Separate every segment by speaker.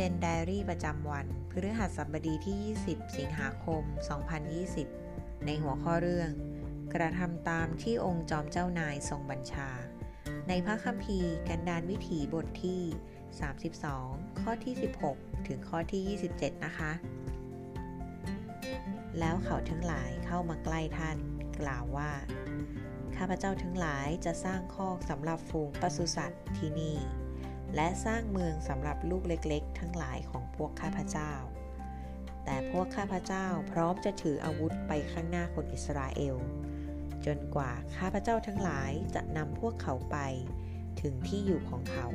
Speaker 1: เจนไดอารี่ประจำวัน พฤหัสบดีที่ 20 สิงหาคม 2020 ในหัวข้อเรื่อง กระทำตามที่องค์จอมเจ้านายทรงบัญชา ในพระคัมภีร์กันดานวิถีบทที่ 32 ข้อที่ 16 ถึงข้อที่ 27 นะคะ แล้วเขาทั้งหลายเข้ามาใกล้ท่าน กล่าวว่า ข้าพเจ้าทั้งหลายจะสร้างคอกสำหรับฝูงปศุสัตว์ที่นี่ และสร้างเมืองสำหรับลูกเล็กๆ ทั้งหลายของพวกข้าพเจ้า แต่พวกข้าพเจ้าพร้อมจะถืออาวุธไปข้างหน้าคนอิสราเอล จนกว่าข้าพเจ้าทั้งหลายจะนำพวกเขาไปถึงที่อยู่ของเขา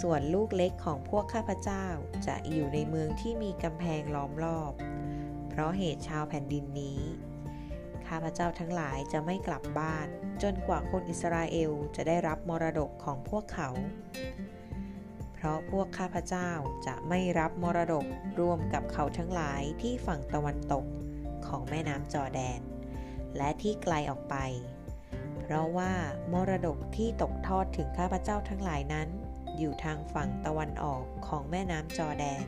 Speaker 1: ส่วนลูกเล็กของพวกข้าพเจ้าจะอยู่ในเมืองที่มีกำแพงล้อมรอบ เพราะเหตุชาวแผ่นดินนี้ ข้าพเจ้าทั้งหลายจะไม่กลับบ้าน จนกว่าคนอิสราเอลจะได้รับมรดกของพวกเขา เพราะพวกข้าพเจ้าจะไม่รับมรดกร่วมกับเขาทั้งหลายที่ฝั่งตะวันตกของแม่น้ำจอแดน และที่ไกลออกไป เพราะว่ามรดกที่ตกทอดถึงข้าพเจ้าทั้งหลายนั้น อยู่ทางฝั่งตะวันออกของแม่น้ำจอแดน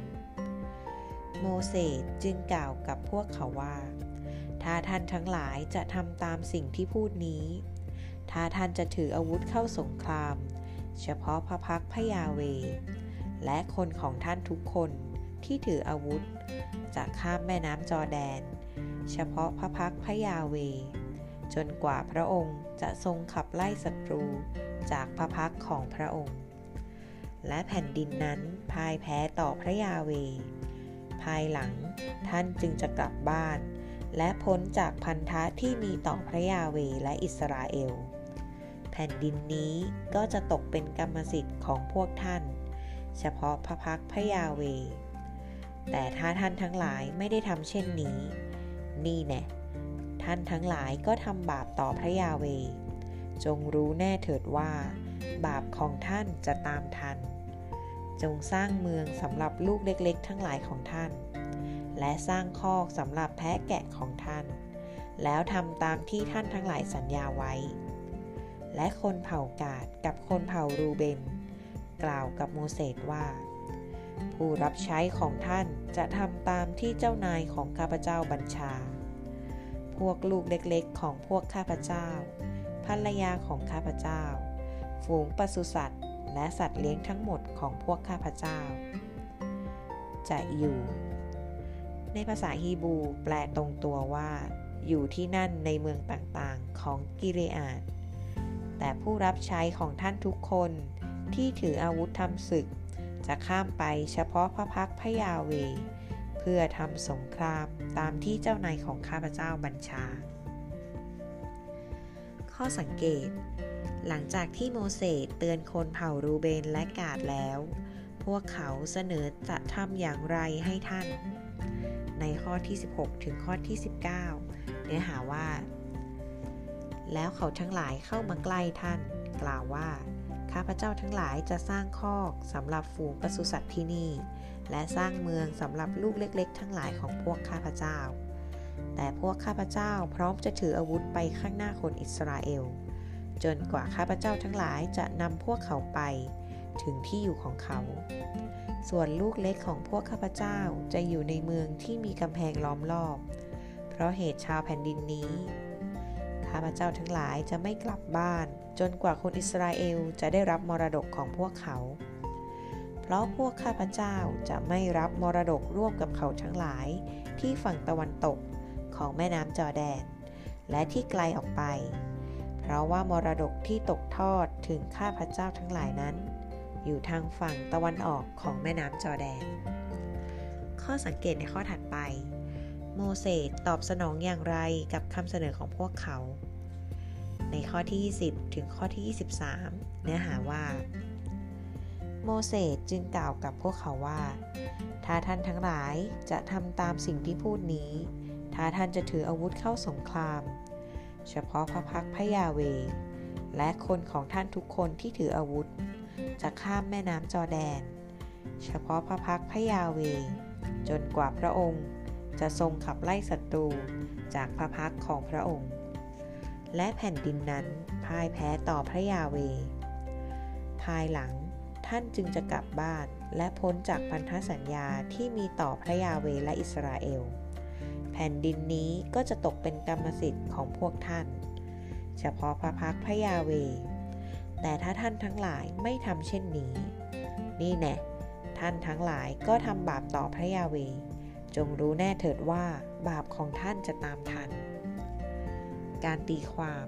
Speaker 1: โมเสสจึงกล่าวกับพวกเขาว่า ถ้าท่านทั้งหลายจะทำตามสิ่งที่พูดนี้ ถ้าท่านจะถืออาวุธเข้าสงคราม เฉพาะพระพักพยาเว และคนของท่านทุกคนที่ถืออาวุธ จะข้ามแม่น้ำจอแดน เฉพาะพระพักพยาเว จนกว่าพระองค์จะทรงขับไล่ศัตรูจากพระพักของพระองค์ และแผ่นดินนั้นพ่ายแพ้ต่อพระยาเว ภายหลังท่านจึงจะกลับบ้าน และพ้นจากพันธะที่มีต่อพระยาเวและอิสราเอล แผ่นดินนี้ก็จะตกเป็นกรรมสิทธิ์ของพวกท่าน เฉพาะพระพักพระยาเว แต่ถ้าท่านทั้งหลายไม่ได้ทำเช่นนี้ นี่แน่ท่านทั้งหลายก็ทำบาปต่อพระยาเว จงรู้แน่เถิดว่า บาปของท่านจะตามทัน จงสร้างเมืองสำหรับลูกเล็กๆ ทั้งหลายของท่าน และสร้างคอกสำหรับแพะแกะของท่าน แล้วทำตามที่ท่านทั้งหลายสัญญาไว้ และคนเผ่ากาดกับคนเผ่ารูเบน กล่าวกับโมเสสว่า ผู้รับใช้ของท่านจะทำตามที่เจ้านายของข้าพเจ้าบัญชา พวกลูกเล็กๆ ของพวกข้าพเจ้า ภรรยาของข้าพเจ้า ฝูงปศุสัตว์และสัตว์เลี้ยงทั้งหมดของพวกข้าพเจ้า จะอยู่ ในภาษาฮีบรูแปลตรงตัวว่า อยู่ที่นั่นในเมืองต่างๆของกิเรอาดแต่ผู้รับใช้ของท่านทุกคนที่ถืออาวุธทำศึก จะข้ามไปเฉพาะพระพักพระยาเว เพื่อทำสงครามตามที่เจ้านายของข้าพเจ้าบัญชา ข้อสังเกต หลังจากที่โมเสสเตือนคนเผ่ารูเบนและกาดแล้ว พวกเขาเสนอจะทำอย่างไรให้ท่าน ในข้อที่ 16 ถึงข้อที่ 19 เนื้อหาว่า แล้วเขาทั้งหลายเข้ามาใกล้ท่าน กล่าวว่า ข้าพเจ้าทั้งหลายจะสร้างคอกสำหรับฝูงปศุสัตว์ที่นี่ และสร้างเมืองสำหรับลูกเล็ก ๆ ทั้งหลายของพวกข้าพเจ้า แต่พวกข้าพเจ้าพร้อมจะถืออาวุธไปข้างหน้าคนอิสราเอลจนกว่าข้าพเจ้าทั้งหลายจะนำพวกเขาไป ถึงที่อยู่ของเขา ส่วนลูกเล็กของพวกข้าพเจ้าจะอยู่ในเมืองที่มีกำแพงล้อมรอบ เพราะเหตุชาวแผ่นดินนี้ ข้าพเจ้าทั้งหลายจะไม่กลับบ้าน จนกว่าคนอิสราเอลจะได้รับมรดกของพวกเขา เพราะพวกข้าพเจ้าจะไม่รับมรดกร่วมกับเขาทั้งหลายที่ฝั่งตะวันตกของแม่น้ำจอแดน และที่ไกลออกไป เพราะว่ามรดกที่ตกทอดถึงข้าพเจ้าทั้งหลายนั้น อยู่ทางฝั่งตะวันออกของแม่น้ำจอแดน ข้อสังเกตในข้อถัดไป โมเสสตอบสนองอย่างไรกับคำเสนอของพวกเขา ในข้อที่ 20 ถึงข้อที่ 23 เนื้อหาว่า โมเสสจึงกล่าวกับพวกเขาว่า ถ้าท่านทั้งหลายจะทำตามสิ่งที่พูดนี้ ถ้าท่านจะถืออาวุธเข้าสงคราม เฉพาะพระพักพระยาเวและคนของท่านทุกคนที่ถืออาวุธ จะข้ามแม่น้ำจอแดน เฉพาะพระพักพระยาเว จนกว่าพระองค์จะทรงขับไล่ศัตรูจากพระพักของพระองค์ และแผ่นดินนั้นพ่ายแพ้ต่อพระยาเว ภายหลังท่านจึงจะกลับบ้านและพ้นจากพันธสัญญาที่มีต่อพระยาเวและอิสราเอล แผ่นดินนี้ก็จะตกเป็นกรรมสิทธิ์ของพวกท่าน เฉพาะพระพักพระยาเว แต่ถ้าท่านทั้งหลายไม่ทำเช่นนี้ นี่แน่ท่านทั้งหลายก็ทำบาปต่อพระยาเว จงรู้แน่เถิดว่าบาปของท่านจะตามทัน การตีความ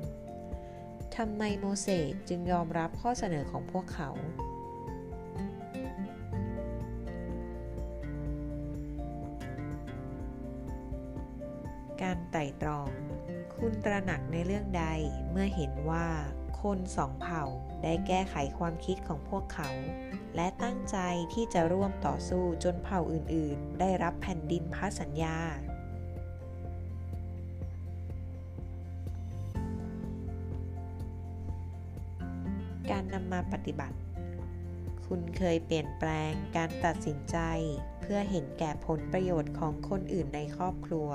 Speaker 1: ทำไมโมเสสจึงยอมรับข้อเสนอของพวกเขา การไต่ตรอง คุณตระหนักในเรื่องใดเมื่อเห็นว่า คนสองเผ่าได้แก้ไขความคิดของพวกเขา และตั้งใจที่จะร่วมต่อสู้จนเผ่าอื่นๆ ได้รับแผ่นดินพัสัญญา การนำมาปฏิบัติ คุณเคยเปลี่ยนแปลงการตัดสินใจ เพื่อเห็นแก่ผลประโยชน์ของคนอื่นในครอบครัว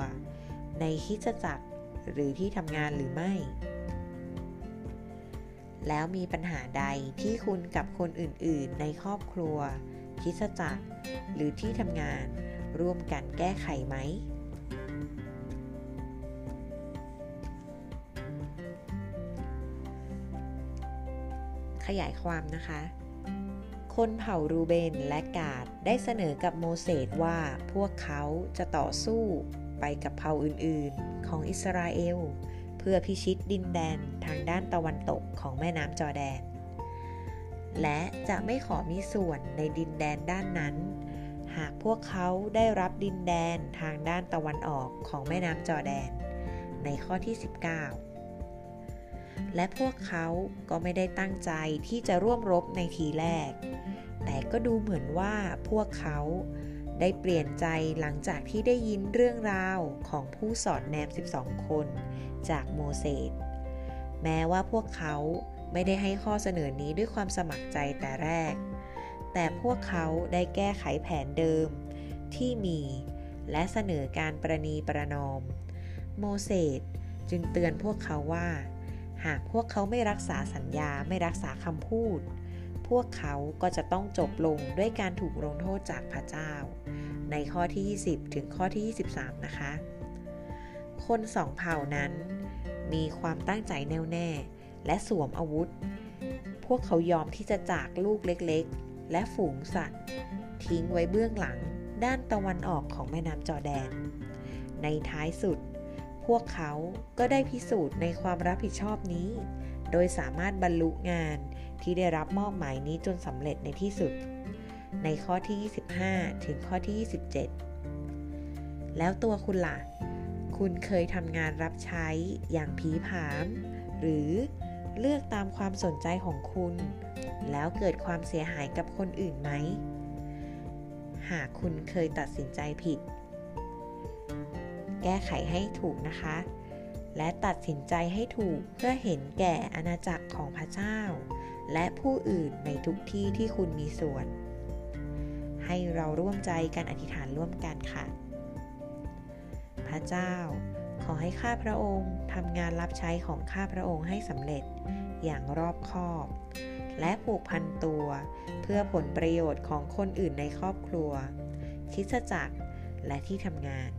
Speaker 1: ในคิดจักรหรือที่ทำงานหรือไม่ แล้วมีปัญหาใดที่คุณกับคนอื่นๆ ในครอบครัวคิดจักร หรือที่ทำงานร่วมกันแก้ไขไหม ขยายความนะคะ คนเผ่ารูเบนและกาดได้เสนอกับโมเสสว่าพวกเขาจะต่อสู้ไปกับเผ่าอื่นๆของอิสราเอล เพื่อพิชิตดินแดนทางด้านตะวันตกของแม่น้ำจอแดน และจะไม่ขอมีส่วนในดินแดนด้านนั้น หากพวกเขาได้รับดินแดนทางด้านตะวันออกของแม่น้ำจอแดน ในข้อที่ 19 และพวกเขาก็ไม่ได้ตั้งใจที่จะร่วมรบในทีแรก แต่ก็ดูเหมือนว่าพวกเขา ได้เปลี่ยนใจหลังจากที่ได้ยินเรื่องราวของผู้สอดแนม 12 คนจากโมเสสแม้ว่าพวกเขาไม่ได้ให้ข้อเสนอนี้ด้วยความสมัครใจแต่แรก แต่พวกเขาได้แก้ไขแผนเดิมที่มีและเสนอการประนีประนอม โมเสสจึงเตือนพวกเขาว่า หากพวกเขาไม่รักษาสัญญาไม่รักษาคำพูด พวกเขาก็จะต้องจบลงด้วยการถูกลงโทษจากพระเจ้า ในข้อที่ 20 ถึงข้อที่ 23 นะคะ คนสองเผ่านั้น มีความตั้งใจแน่วแน่ และสวมอาวุธ พวกเขายอมที่จะจากลูกเล็กๆ และฝูงสัตว์ ทิ้งไว้เบื้องหลังด้านตะวันออกของแม่น้ำจอแดน ในท้ายสุด พวกเขาก็ได้พิสูจน์ในความรับผิดชอบนี้ โดยสามารถบรรลุงาน ที่ได้รับมอบหมายนี้จนสำเร็จในที่สุด ในข้อที่ 25 ถึงข้อที่ 27 แล้วตัวคุณละ่ะ คุณเคยทำงานรับใช้อย่างผีผาม หรือเลือกตามความสนใจของคุณ แล้วเกิดความเสียหายกับคนอื่นไหม หากคุณเคยตัดสินใจผิด แก้ไขให้ถูกนะคะ และตัดสินใจให้ถูกเพื่อเห็นแก่อาณาจักรของพระเจ้า และผู้อื่นในทุกที่ที่คุณมีส่วน ให้เราร่วมใจกันอธิษฐานร่วมกันค่ะ พระเจ้า ขอให้ข้าพระองค์ทำงานรับใช้ของข้าพระองค์ให้สำเร็จอย่างรอบคอบ และผูกพันตัว เพื่อผลประโยชน์ของคนอื่นในครอบครัวคิดจักรและที่ทำงาน